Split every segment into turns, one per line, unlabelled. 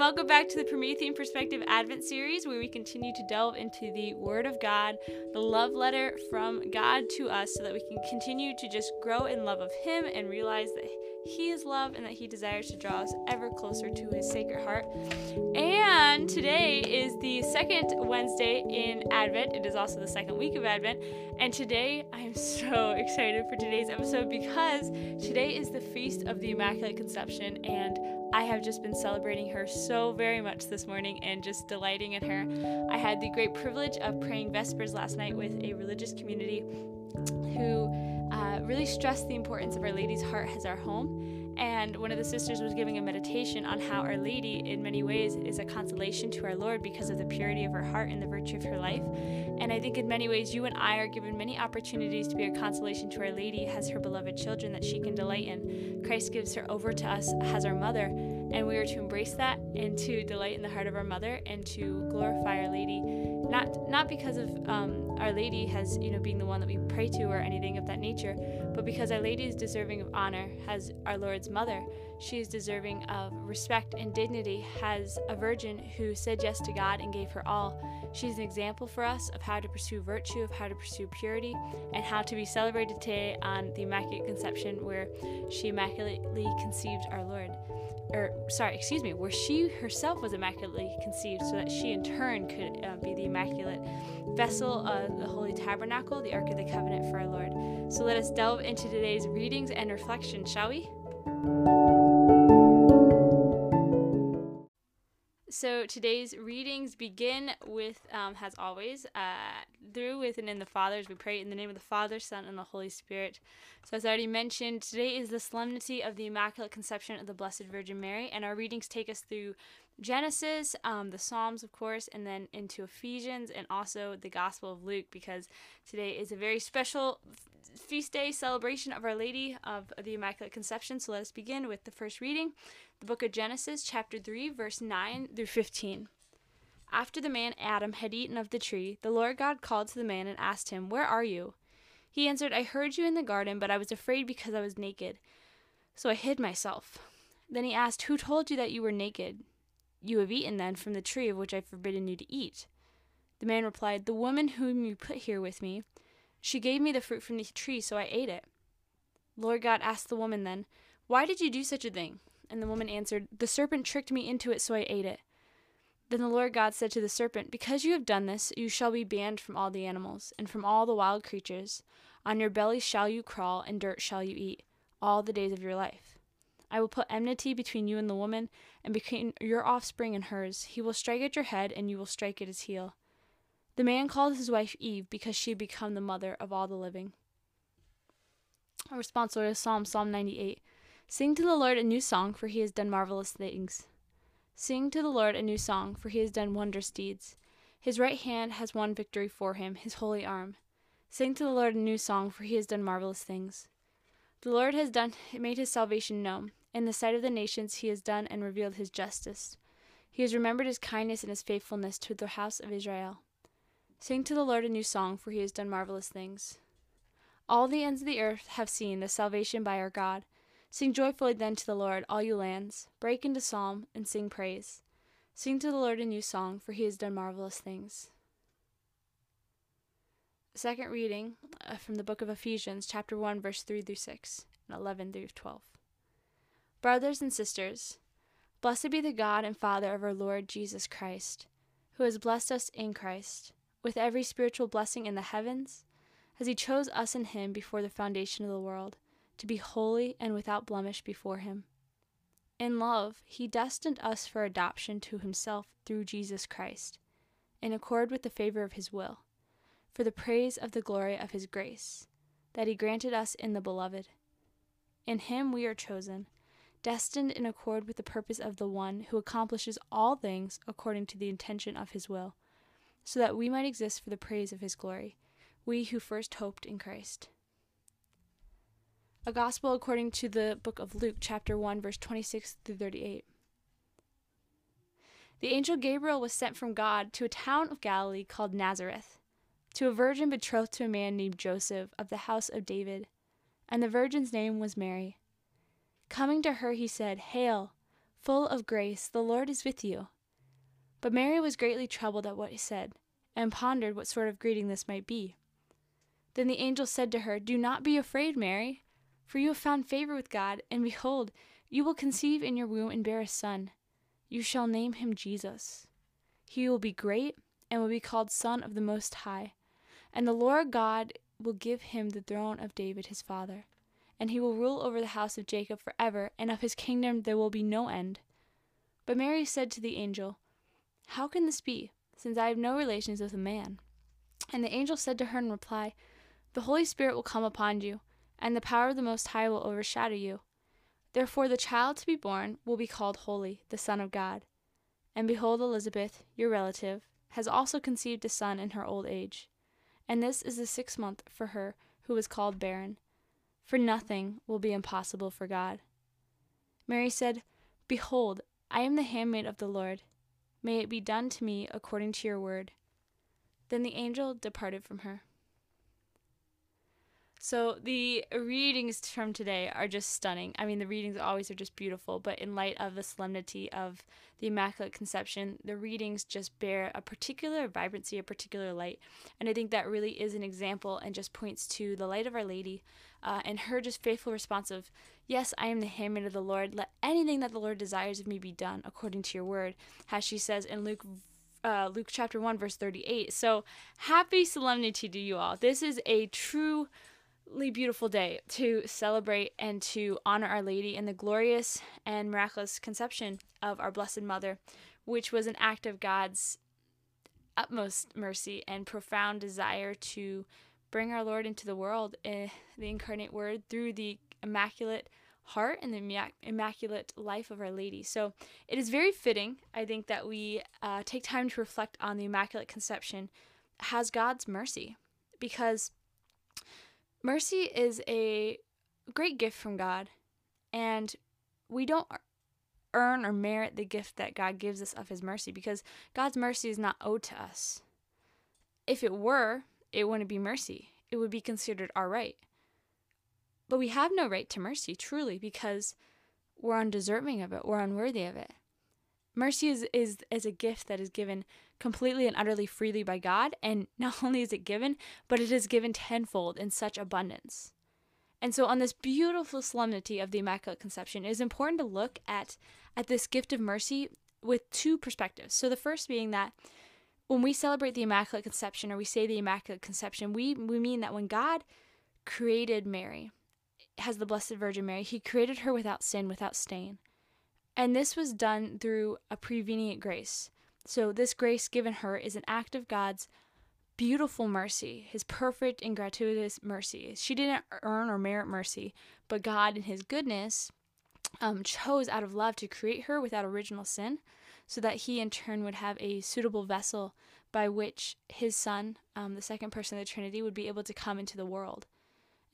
welcome back to the Promethean Perspective Advent series, where we continue to delve into the Word of God, the love letter from God to us, so that we can continue to just grow in love of Him and realize that He is love and that He desires to draw us ever closer to His sacred heart. And today is the second Wednesday in Advent. It is also the second week of Advent. And today, I am so excited for today's episode because today is the Feast of the Immaculate Conception and I have just been celebrating her so very much this morning and just delighting in her. I had the great privilege of praying Vespers last night with a religious community who uh, really stressed the importance of Our Lady's heart as our home and one of the sisters was giving a meditation on how Our Lady, in many ways, is a consolation to our Lord because of the purity of her heart and the virtue of her life. And I think in many ways, you and I are given many opportunities to be a consolation to Our Lady as her beloved children that she can delight in. Christ gives her over to us as our mother, and we are to embrace that and to delight in the heart of our mother and to glorify Our Lady, not not because of um, Our Lady has you know being the one that we pray to or anything of that nature, but because Our Lady is deserving of honor has our Lord's mother. She is deserving of respect and dignity has a virgin who said yes to God and gave her all. She's an example for us of how to pursue virtue, of how to pursue purity, and how to be celebrated today on the Immaculate Conception, where she immaculately conceived our Lord. Or, sorry, excuse me, where she herself was immaculately conceived, so that she in turn could uh, be the immaculate vessel of the Holy Tabernacle, the Ark of the Covenant for our Lord. So let us delve into today's readings and reflections, shall we? So today's readings begin with, um, as always, uh, through with and in the Fathers. We pray in the name of the Father, Son, and the Holy Spirit. So, as I already mentioned, today is the solemnity of the Immaculate Conception of the Blessed Virgin Mary, and our readings take us through Genesis, um, the Psalms, of course, and then into Ephesians and also the Gospel of Luke, because today is a very special feast day celebration of Our Lady of the Immaculate Conception. So let us begin with the first reading, the book of Genesis, chapter 3, verse 9 through 15. After the man Adam had eaten of the tree, the Lord God called to the man and asked him, Where are you? He answered, I heard you in the garden, but I was afraid because I was naked. So I hid myself. Then he asked, Who told you that you were naked? You have eaten then from the tree of which I have forbidden you to eat. The man replied, The woman whom you put here with me, she gave me the fruit from the tree, so I ate it. Lord God asked the woman then, Why did you do such a thing? And the woman answered, The serpent tricked me into it, so I ate it. Then the Lord God said to the serpent, Because you have done this, you shall be banned from all the animals, and from all the wild creatures. On your belly shall you crawl, and dirt shall you eat, all the days of your life. I will put enmity between you and the woman, and between your offspring and hers. He will strike at your head, and you will strike at his heel. The man called his wife Eve because she had become the mother of all the living. A response to Psalm, Psalm 98. Sing to the Lord a new song, for he has done marvelous things. Sing to the Lord a new song, for he has done wondrous deeds. His right hand has won victory for him, his holy arm. Sing to the Lord a new song, for he has done marvelous things. The Lord has done made his salvation known. In the sight of the nations he has done and revealed his justice. He has remembered his kindness and his faithfulness to the house of Israel. Sing to the Lord a new song, for he has done marvelous things. All the ends of the earth have seen the salvation by our God. Sing joyfully then to the Lord, all you lands. Break into psalm and sing praise. Sing to the Lord a new song, for he has done marvelous things. Second reading uh, from the book of Ephesians, chapter 1, verse 3 through 6, and 11 through 12. Brothers and sisters, blessed be the God and Father of our Lord Jesus Christ, who has blessed us in Christ with every spiritual blessing in the heavens, as he chose us in him before the foundation of the world, to be holy and without blemish before him. In love, he destined us for adoption to himself through Jesus Christ, in accord with the favor of his will, for the praise of the glory of his grace, that he granted us in the Beloved. In him we are chosen, destined in accord with the purpose of the one who accomplishes all things according to the intention of his will so that we might exist for the praise of his glory, we who first hoped in Christ. A Gospel according to the book of Luke, chapter 1, verse 26 through 38. The angel Gabriel was sent from God to a town of Galilee called Nazareth, to a virgin betrothed to a man named Joseph of the house of David, and the virgin's name was Mary. Coming to her, he said, Hail, full of grace, the Lord is with you. But Mary was greatly troubled at what he said, and pondered what sort of greeting this might be. Then the angel said to her, Do not be afraid, Mary, for you have found favor with God, and behold, you will conceive in your womb and bear a son. You shall name him Jesus. He will be great and will be called Son of the Most High. And the Lord God will give him the throne of David his father and he will rule over the house of Jacob forever, and of his kingdom there will be no end. But Mary said to the angel, How can this be, since I have no relations with a man? And the angel said to her in reply, The Holy Spirit will come upon you, and the power of the Most High will overshadow you. Therefore the child to be born will be called Holy, the Son of God. And behold, Elizabeth, your relative, has also conceived a son in her old age. And this is the sixth month for her who was called barren for nothing will be impossible for God. Mary said, Behold, I am the handmaid of the Lord. May it be done to me according to your word. Then the angel departed from her. So the readings from today are just stunning. I mean, the readings always are just beautiful, but in light of the solemnity of the Immaculate Conception, the readings just bear a particular vibrancy, a particular light. And I think that really is an example and just points to the light of Our Lady uh, and her just faithful response of, Yes, I am the handmaid of the Lord. Let anything that the Lord desires of me be done according to your word, as she says in Luke uh, Luke chapter 1, verse 38. So, happy solemnity to you all. This is a truly beautiful day to celebrate and to honor Our Lady in the glorious and miraculous conception of our Blessed Mother, which was an act of God's utmost mercy and profound desire to bring our Lord into the world, eh, the incarnate Word, through the immaculate heart and the immaculate life of Our Lady. So it is very fitting, I think, that we uh, take time to reflect on the Immaculate Conception has God's mercy because Mercy is a great gift from God, and we don't earn or merit the gift that God gives us of His mercy because God's mercy is not owed to us. If it were, it wouldn't be mercy, it would be considered our right. But we have no right to mercy, truly, because we're undeserving of it, we're unworthy of it. Mercy is, is, is a gift that is given completely and utterly freely by God, and not only is it given, but it is given tenfold in such abundance. And so, on this beautiful solemnity of the Immaculate Conception, it is important to look at, at this gift of mercy with two perspectives. So, the first being that when we celebrate the Immaculate Conception or we say the Immaculate Conception, we, we mean that when God created Mary, has the Blessed Virgin Mary, He created her without sin, without stain. And this was done through a prevenient grace. So, this grace given her is an act of God's beautiful mercy, his perfect and gratuitous mercy. She didn't earn or merit mercy, but God, in his goodness, um, chose out of love to create her without original sin, so that he in turn would have a suitable vessel by which his son, um, the second person of the Trinity, would be able to come into the world.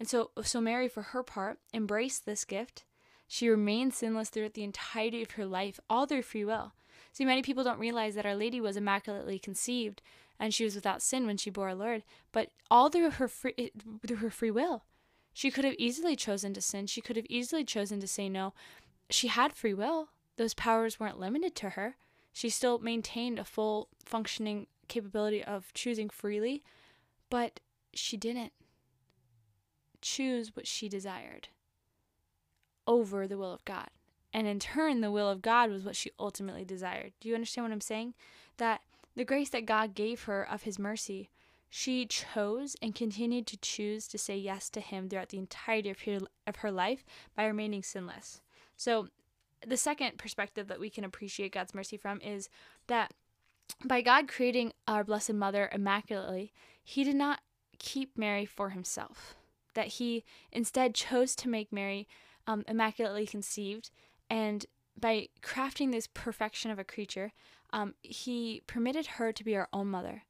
And so, so Mary, for her part, embraced this gift she remained sinless throughout the entirety of her life, all through free will. See, many people don't realize that Our Lady was immaculately conceived and she was without sin when she bore our Lord, but all through her free, through her free will. She could have easily chosen to sin. She could have easily chosen to say no. She had free will. Those powers weren't limited to her. She still maintained a full functioning capability of choosing freely, but she didn't choose what she desired over the will of God. And in turn, the will of God was what she ultimately desired. Do you understand what I'm saying? That the grace that God gave her of His mercy, she chose and continued to choose to say yes to Him throughout the entirety of her, of her life by remaining sinless. So, the second perspective that we can appreciate God's mercy from is that by God creating our Blessed Mother immaculately, He did not keep Mary for Himself. That He instead chose to make Mary um, immaculately conceived, and by crafting this perfection of a creature, um, he permitted her to be our own mother.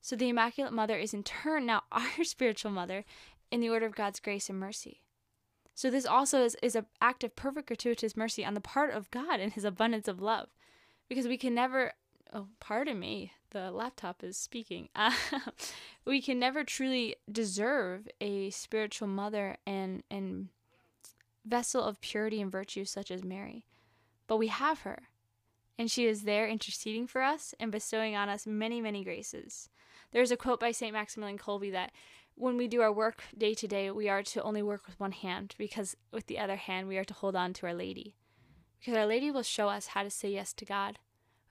So the Immaculate Mother is in turn now our spiritual mother in the order of God's grace and mercy. So this also is, is an act of perfect gratuitous mercy on the part of God in his abundance of love. Because we can never oh pardon me, the laptop is speaking. Uh, we can never truly deserve a spiritual mother and and vessel of purity and virtue such as Mary. but we have her, and she is there interceding for us and bestowing on us many, many graces. There's a quote by St. Maximilian Kolbe that when we do our work day to day, we are to only work with one hand because with the other hand, we are to hold on to Our Lady. Because Our Lady will show us how to say yes to God.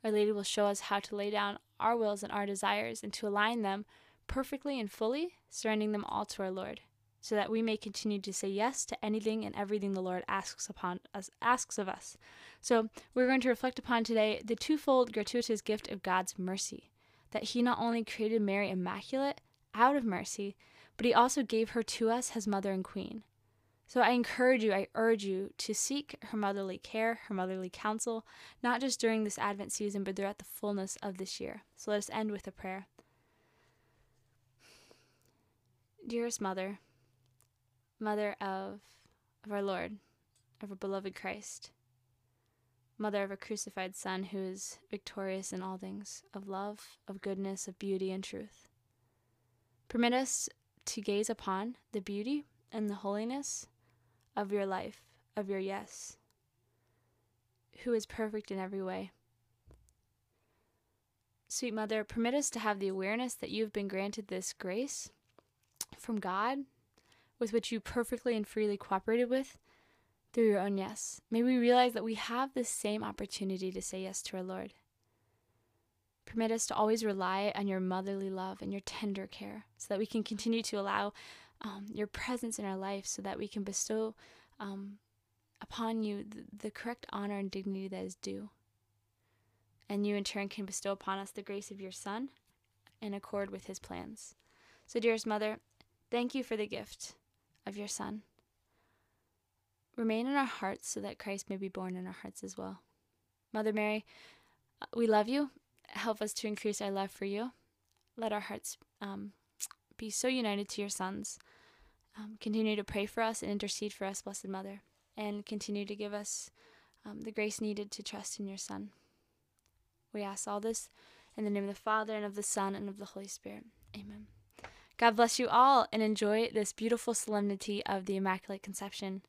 Our Lady will show us how to lay down our wills and our desires and to align them perfectly and fully, surrendering them all to our Lord, so that we may continue to say yes to anything and everything the Lord asks upon us asks of us. So we're going to reflect upon today the twofold gratuitous gift of God's mercy. That he not only created Mary immaculate out of mercy, but he also gave her to us as mother and queen. So I encourage you, I urge you to seek her motherly care, her motherly counsel, not just during this Advent season, but throughout the fullness of this year. So let us end with a prayer. Dearest Mother, Mother of, of our Lord, of our beloved Christ, Mother of a crucified Son who is victorious in all things, of love, of goodness, of beauty, and truth. Permit us to gaze upon the beauty and the holiness of your life, of your yes, who is perfect in every way. Sweet Mother, permit us to have the awareness that you have been granted this grace from God with which you perfectly and freely cooperated with through your own yes. May we realize that we have the same opportunity to say yes to our Lord. Permit us to always rely on your motherly love and your tender care so that we can continue to allow um, your presence in our life so that we can bestow um, upon you the, the correct honor and dignity that is due. And you, in turn, can bestow upon us the grace of your Son in accord with his plans. So, dearest Mother, thank you for the gift of your Son. Remain in our hearts so that Christ may be born in our hearts as well. Mother Mary, uh, we love you. Help us to increase our love for you. Let our hearts um, be so united to your sons. Um, continue to pray for us and intercede for us, Blessed Mother, and continue to give us um, the grace needed to trust in your Son. We ask all this in the name of the Father, and of the Son, and of the Holy Spirit. Amen. God bless you all and enjoy this beautiful solemnity of the Immaculate Conception.